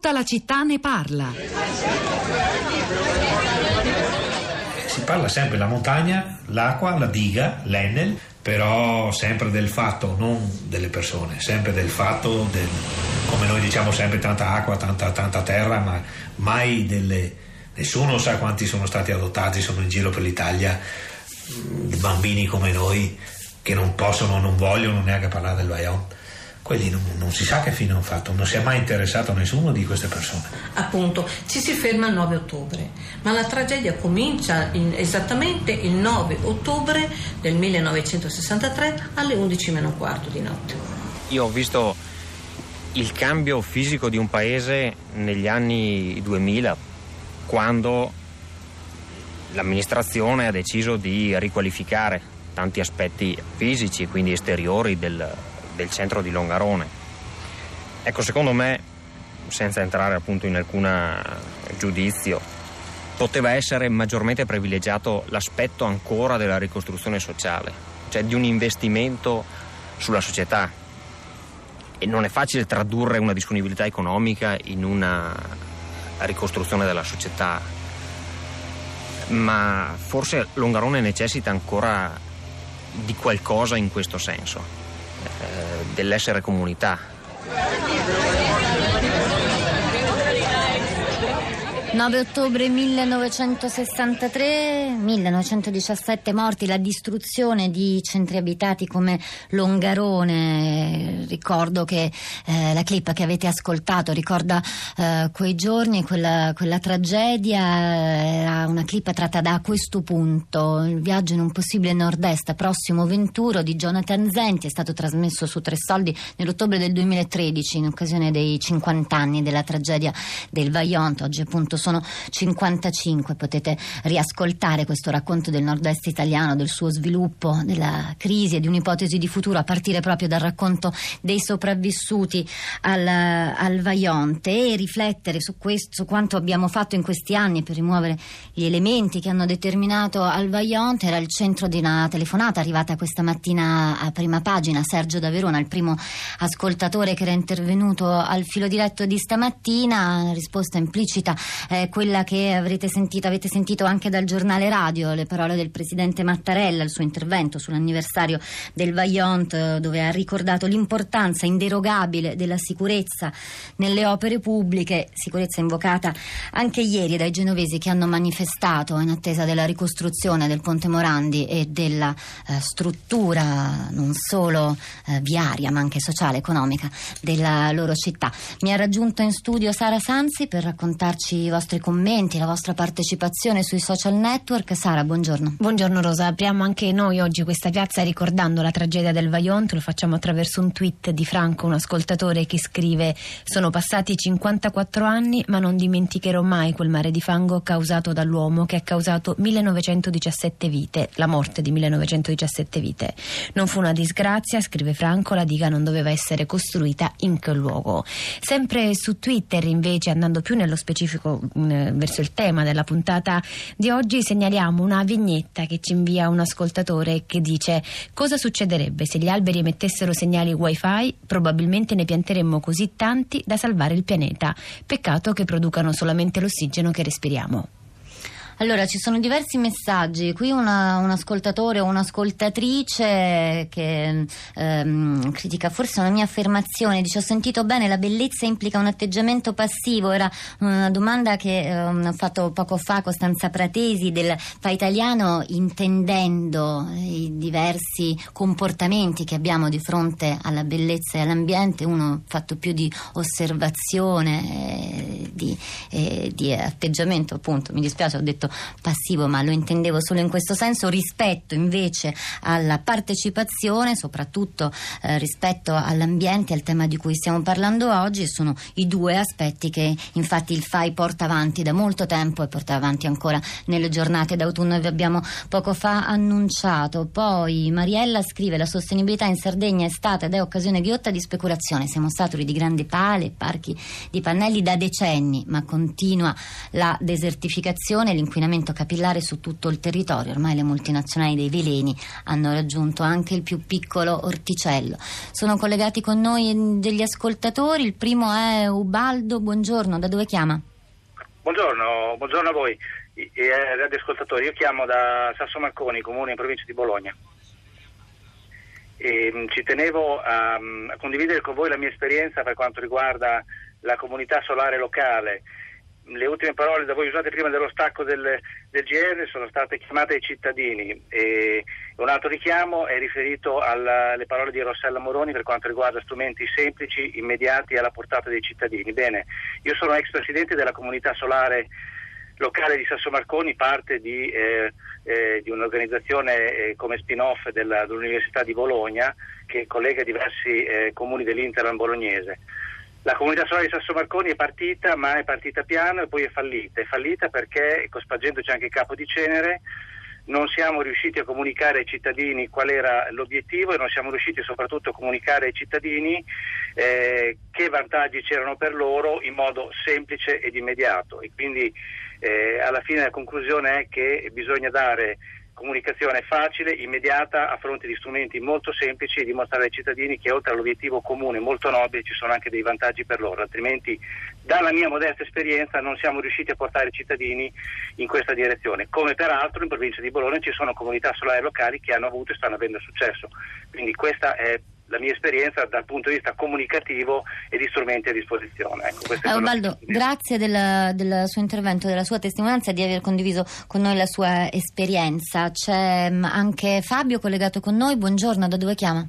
Tutta la città ne parla. Si parla sempre della montagna, l'acqua, la diga, l'Enel, però sempre del fatto, non delle persone, sempre del fatto, del, come noi diciamo sempre, tanta acqua, tanta, tanta terra, ma mai delle... Nessuno sa quanti sono stati adottati, sono in giro per l'Italia, bambini come noi che non possono, non vogliono neanche parlare del Vajont quelli non, non, si sa che fine hanno fatto, non si è mai interessato nessuno di queste persone. Appunto, ci si ferma il 9 ottobre, ma la tragedia comincia in, esattamente il 9 ottobre del 1963 alle 11 meno quarto di notte. Io ho visto il cambio fisico di un paese negli anni 2000, quando l'amministrazione ha deciso di riqualificare tanti aspetti fisici, quindi esteriori del, del centro di Longarone. Ecco, secondo me, senza entrare appunto in alcun giudizio, poteva essere maggiormente privilegiato l'aspetto ancora della ricostruzione sociale, cioè di un investimento sulla società. E non è facile tradurre una disponibilità economica in una ricostruzione della società, ma forse Longarone necessita ancora di qualcosa in questo senso. Dell'essere comunità. 9 ottobre 1963, 1917 morti, la distruzione di centri abitati come Longarone. Ricordo che eh, la clip che avete ascoltato ricorda eh, quei giorni, quella, quella, tragedia. Era una clip tratta da questo punto. Il viaggio in un possibile nord-est prossimo Venturo di Jonathan Zenti è stato trasmesso su Tre Soldi nell'ottobre del 2013 in occasione dei 50 anni della tragedia del Vaillant. Oggi appunto sono 55. Potete riascoltare questo racconto del nord-est italiano, del suo sviluppo, della crisi e di un'ipotesi di futuro a partire proprio dal racconto dei sopravvissuti al, al Vaionte e riflettere su, questo, su quanto abbiamo fatto in questi anni per rimuovere gli elementi che hanno determinato al Vaionte. Era il centro di una telefonata arrivata questa mattina a prima pagina. Sergio da Verona, il primo ascoltatore che era intervenuto al filo diretto di stamattina, risposta implicita eh, quella che avrete sentito, avete sentito anche dal giornale radio, le parole del presidente Mattarella, il suo intervento sull'anniversario del Vaillant, dove ha ricordato l'importanza inderogabile della sicurezza nelle opere pubbliche, sicurezza invocata anche ieri dai genovesi che hanno manifestato in attesa della ricostruzione del Ponte Morandi e della eh, struttura non solo eh, viaria ma anche sociale, economica della loro città. Mi ha raggiunto in studio Sara Sanzi per raccontarci i vostri commenti, la vostra partecipazione sui social network. Sara, buongiorno. Buongiorno Rosa, apriamo anche noi oggi questa piazza ricordando la tragedia del Vajont, lo facciamo attraverso un tweet di Franco, un ascoltatore che scrive sono passati 54 anni ma non dimenticherò mai quel mare di fango causato dall'uomo che ha causato 1917 vite, la morte di 1917 vite. Non fu una disgrazia, scrive Franco, la diga non doveva essere costruita in quel luogo. Sempre su Twitter invece, andando più nello specifico verso il tema della puntata di oggi segnaliamo una vignetta che ci invia un ascoltatore che dice cosa succederebbe se gli alberi emettessero segnali wifi? Probabilmente ne pianteremmo così tanti da salvare il pianeta. Peccato che producano solamente l'ossigeno che respiriamo allora, ci sono diversi messaggi. Qui una, un ascoltatore o un'ascoltatrice che ehm, critica forse una mia affermazione. Dice: Ho sentito bene, la bellezza implica un atteggiamento passivo. Era una domanda che ehm, ho fatto poco fa Costanza Pratesi del fa italiano, intendendo i diversi comportamenti che abbiamo di fronte alla bellezza e all'ambiente. Uno fatto più di osservazione, eh, di, eh, di atteggiamento, appunto. Mi dispiace, ho detto passivo, ma lo intendevo solo in questo senso, rispetto invece alla partecipazione, soprattutto eh, rispetto all'ambiente, al tema di cui stiamo parlando oggi, sono i due aspetti che infatti il FAI porta avanti da molto tempo e porta avanti ancora nelle giornate d'autunno vi abbiamo poco fa annunciato. Poi Mariella scrive la sostenibilità in Sardegna è stata ed è occasione ghiotta di speculazione, siamo saturi di grandi pale, parchi di pannelli da decenni, ma continua la desertificazione, l'inquinamento inquinamento capillare su tutto il territorio. Ormai le multinazionali dei veleni hanno raggiunto anche il più piccolo orticello. Sono collegati con noi degli ascoltatori. Il primo è Ubaldo. Buongiorno, da dove chiama? Buongiorno, buongiorno a voi, eh, radioascoltatori. Io chiamo da Sasso Marconi, comune in provincia di Bologna. E, mh, ci tenevo a, a condividere con voi la mia esperienza per quanto riguarda la comunità solare locale le ultime parole da voi usate prima dello stacco del, del GR sono state chiamate ai cittadini e un altro richiamo è riferito alle parole di Rossella Moroni per quanto riguarda strumenti semplici, immediati e alla portata dei cittadini. Bene, io sono ex presidente della comunità solare locale di Sasso Marconi, parte di, eh, eh, di un'organizzazione eh, come spin-off della, dell'Università di Bologna che collega diversi eh, comuni dell'Interland bolognese. La comunità solare di Sasso Marconi è partita, ma è partita piano e poi è fallita. È fallita perché, cospargendoci anche il capo di cenere, non siamo riusciti a comunicare ai cittadini qual era l'obiettivo e non siamo riusciti soprattutto a comunicare ai cittadini eh, che vantaggi c'erano per loro in modo semplice ed immediato. E quindi eh, alla fine la conclusione è che bisogna dare comunicazione facile, immediata, a fronte di strumenti molto semplici e dimostrare ai cittadini che oltre all'obiettivo comune molto nobile ci sono anche dei vantaggi per loro, altrimenti dalla mia modesta esperienza non siamo riusciti a portare i cittadini in questa direzione, come peraltro in provincia di Bologna ci sono comunità solari locali che hanno avuto e stanno avendo successo, quindi questa è la mia esperienza dal punto di vista comunicativo e di strumenti a disposizione. Ecco, eh, Obaldo, grazie del, del, suo intervento, della sua testimonianza, di aver condiviso con noi la sua esperienza. C'è mm, anche Fabio collegato con noi, buongiorno, da dove chiama?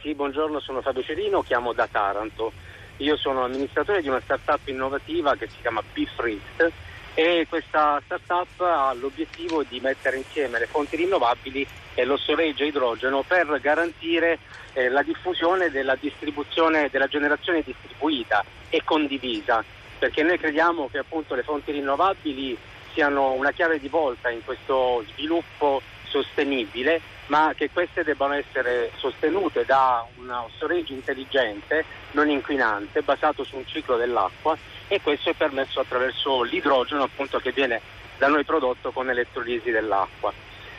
Sì, buongiorno, sono Fabio Cerino, chiamo da Taranto. Io sono amministratore di una startup innovativa che si chiama Befreeze e questa startup ha l'obiettivo di mettere insieme le fonti rinnovabili e lo storage idrogeno per garantire eh, la diffusione della della generazione distribuita e condivisa, perché noi crediamo che appunto le fonti rinnovabili siano una chiave di volta in questo sviluppo sostenibile, ma che queste debbano essere sostenute da uno storage intelligente, non inquinante, basato su un ciclo dell'acqua e questo è permesso attraverso l'idrogeno appunto che viene da noi prodotto con elettrolisi dell'acqua.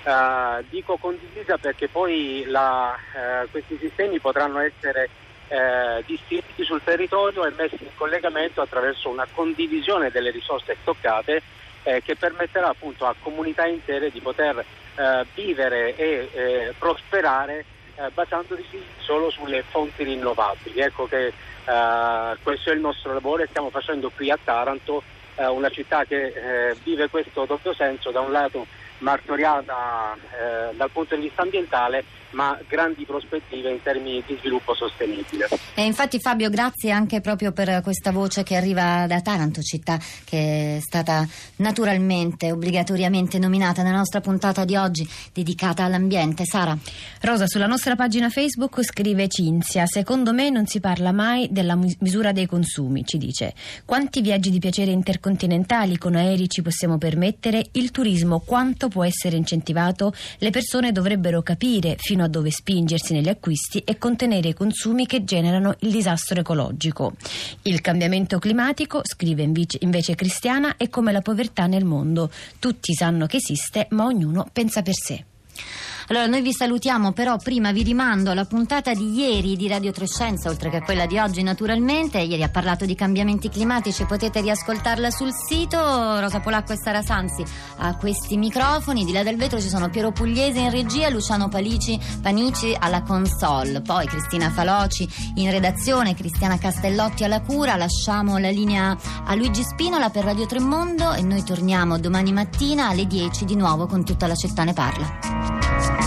Uh, dico condivisa perché poi la, uh, questi sistemi potranno essere uh, distribuiti sul territorio e messi in collegamento attraverso una condivisione delle risorse stoccate eh, che permetterà appunto a comunità intere di poter vivere e prosperare basandosi solo sulle fonti rinnovabili. Ecco che questo è il nostro lavoro e stiamo facendo qui a Taranto, una città che vive questo doppio senso, da un lato martoriata eh, dal punto di vista ambientale ma grandi prospettive in termini di sviluppo sostenibile. E infatti Fabio, grazie anche proprio per questa voce che arriva da Taranto, città che è stata naturalmente, obbligatoriamente nominata nella nostra puntata di oggi dedicata all'ambiente. Sara? Rosa, sulla nostra pagina Facebook scrive Cinzia, secondo me non si parla mai della misura dei consumi, ci dice. Quanti viaggi di piacere intercontinentali con aerei ci possiamo permettere? Il turismo quanto può essere incentivato? Le persone dovrebbero capire fino fino a dove spingersi negli acquisti e contenere i consumi che generano il disastro ecologico. Il cambiamento climatico, scrive invece Cristiana, è come la povertà nel mondo. Tutti sanno che esiste, ma ognuno pensa per sé. Allora noi vi salutiamo, però prima vi rimando alla puntata di ieri di Radio Trescenza, oltre che a quella di oggi naturalmente. Ieri ha parlato di cambiamenti climatici, potete riascoltarla sul sito. Rosa Polacco e Sara Sanzi a questi microfoni. Di là del vetro ci sono Piero Pugliese in regia, Luciano Palici, Panici alla console, poi Cristina Faloci in redazione, Cristiana Castellotti alla cura. Lasciamo la linea a Luigi Spinola per Radio Tremondo e noi torniamo domani mattina alle 10 di nuovo con tutta la città ne parla.